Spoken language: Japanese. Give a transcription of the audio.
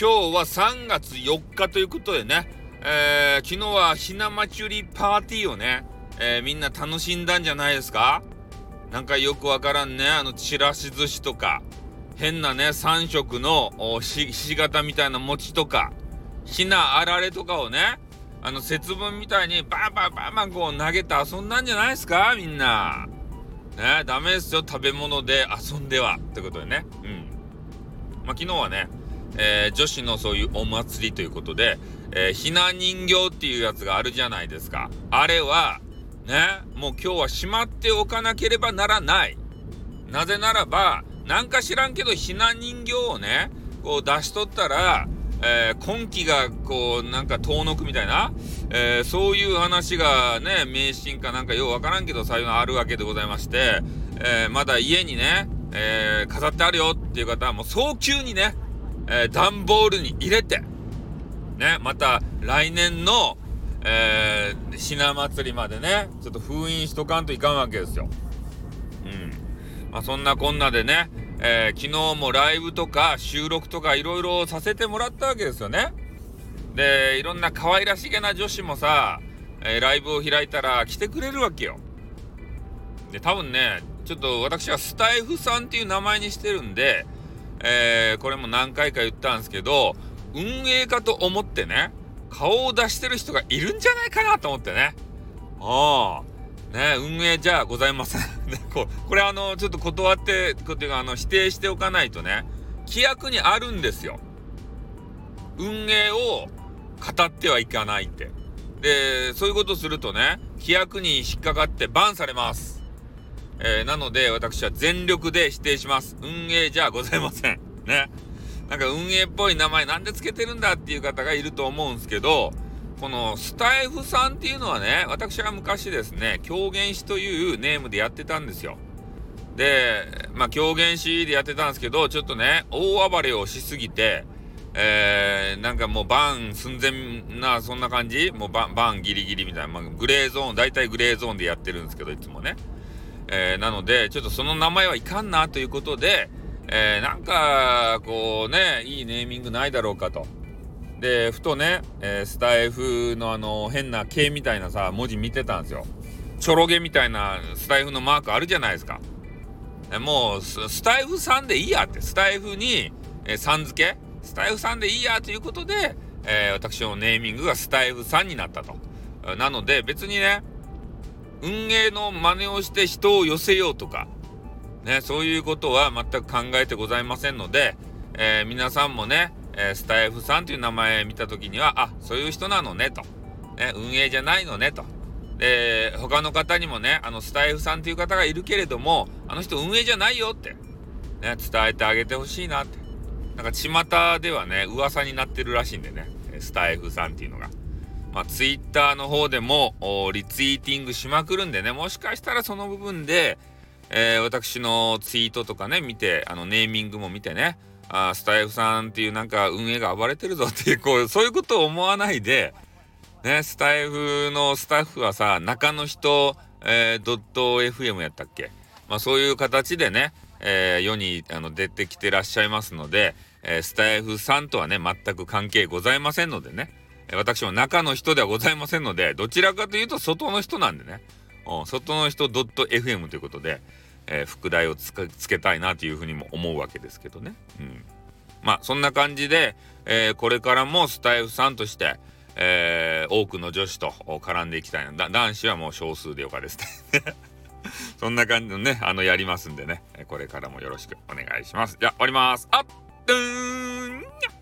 今日は3月4日ということでね、えー、昨日はひな祭りパーティーをね、えー、みんな楽しんだんじゃないですか？なんかよくわからんね、あの、ちらし寿司とか、変なね、3色のひし形みたいな餅とか、ひなあられとかをね、あの、節分みたいにバンバンバンバンこう投げて遊んだんじゃないですか？みんな。ね、ダメですよ、食べ物で遊んでは。ってことでね。うん。まあ、昨日はね、えー、女子のそういうお祭りということで、えー、ひな人形っていうやつがあるじゃないですか。あれは、ね、もう今日はしまっておかなければならない。なぜならば、なんか知らんけど、ひな人形をね、こう出しとったら、えー、今期がこう、なんか遠のくみたいな、えー、そういう話がね、迷信かなんかようわからんけど、そういあるわけでございまして、えー、まだ家にね、え飾ってあるよっていう方はもう早急にね、えー、段ボールに入れて、ね、また来年の、えー、ひな祭りまでね、ちょっと封印しとかんといかんわけですよ。うん。まあ、そんなこんなでね、えー、昨日もライブとか収録とかいろいろさせてもらったわけですよね。で、いろんな可愛らしげな女子もさ、えー、ライブを開いたら来てくれるわけよ。で、多分ね、ちょっと私はスタイフさんっていう名前にしてるんで、えー、これも何回か言ったんですけど、運営家と思ってね、顔を出してる人がいるんじゃないかなと思ってね。ああ。ね、運営じゃございません。ね、ここれあの、ちょっと断って、っていうかあの、否定しておかないとね、規約にあるんですよ。運営を語ってはいかないって。で、そういうことするとね、規約に引っかかってバンされます。えー、なので、私は全力で否定します。運営じゃございません。ね。なんか運営っぽい名前なんでつけてるんだっていう方がいると思うんですけど、このスタイフさんっていうのはね、私は昔ですね、狂言師というネームでやってたんですよ。で、まあ狂言師でやってたんですけど、ちょっとね、大暴れをしすぎて、えー、なんかもうバン寸前な、そんな感じ？もうバン、バンギリギリみたいな、まあ、グレーゾーン、大体グレーゾーンでやってるんですけど、いつもね。えー、なので、ちょっとその名前はいかんなということで、えー、なんか、こうね、いいネーミングないだろうかと。で、ふとね、えー、スタイフのあの、変な K みたいなさ、文字見てたんですよ。ちょろげみたいなスタイフのマークあるじゃないですか。もうス、タイフさんでいいやって、スタイフに、えー、さん付けスタイフさんでいいやということで、えー、私のネーミングがスタイフさんになったと。なので、別にね、運営の真似をして人を寄せようとか、ね、そういうことは全く考えてございませんので、えー、皆さんもね、えー、スタイフさんという名前見た時には、あ、そういう人なのねと。ね、運営じゃないのねと。で、他の方にもね、あの、スタイフさんという方がいるけれども、あの人運営じゃないよって、ね、伝えてあげてほしいなって。なんか、巷ではね、噂になってるらしいんでね、スタイフさんっていうのが。まあ、ツイッターの方でもリツイーティングしまくるんでね、もしかしたらその部分で、えー、私のツイートとかね、見て、あの、ネーミングも見てね、あスタイフさんっていうなんか運営が暴れてるぞっていう、こう、そういうことを思わないで、ね、スタイフのスタッフはさ、中の人、えー、ドット FM やったっけ？まあそういう形でね、えー、世にあの出てきてらっしゃいますので、えー、スタイフさんとはね、全く関係ございませんのでね、私も中の人ではございませんので、どちらかというと外の人なんでね、外の人 .fm ということで、えー、副題をつけたいなというふうにも思うわけですけどね。うん。まあ、そんな感じで、えー、これからもスタイフさんとして、えー、多くの女子と絡んでいきたいな。男子はもう少数でよかですね。そんな感じのね、あの、やりますんでね、これからもよろしくお願いします。じゃあ、終わります。あっ、ーん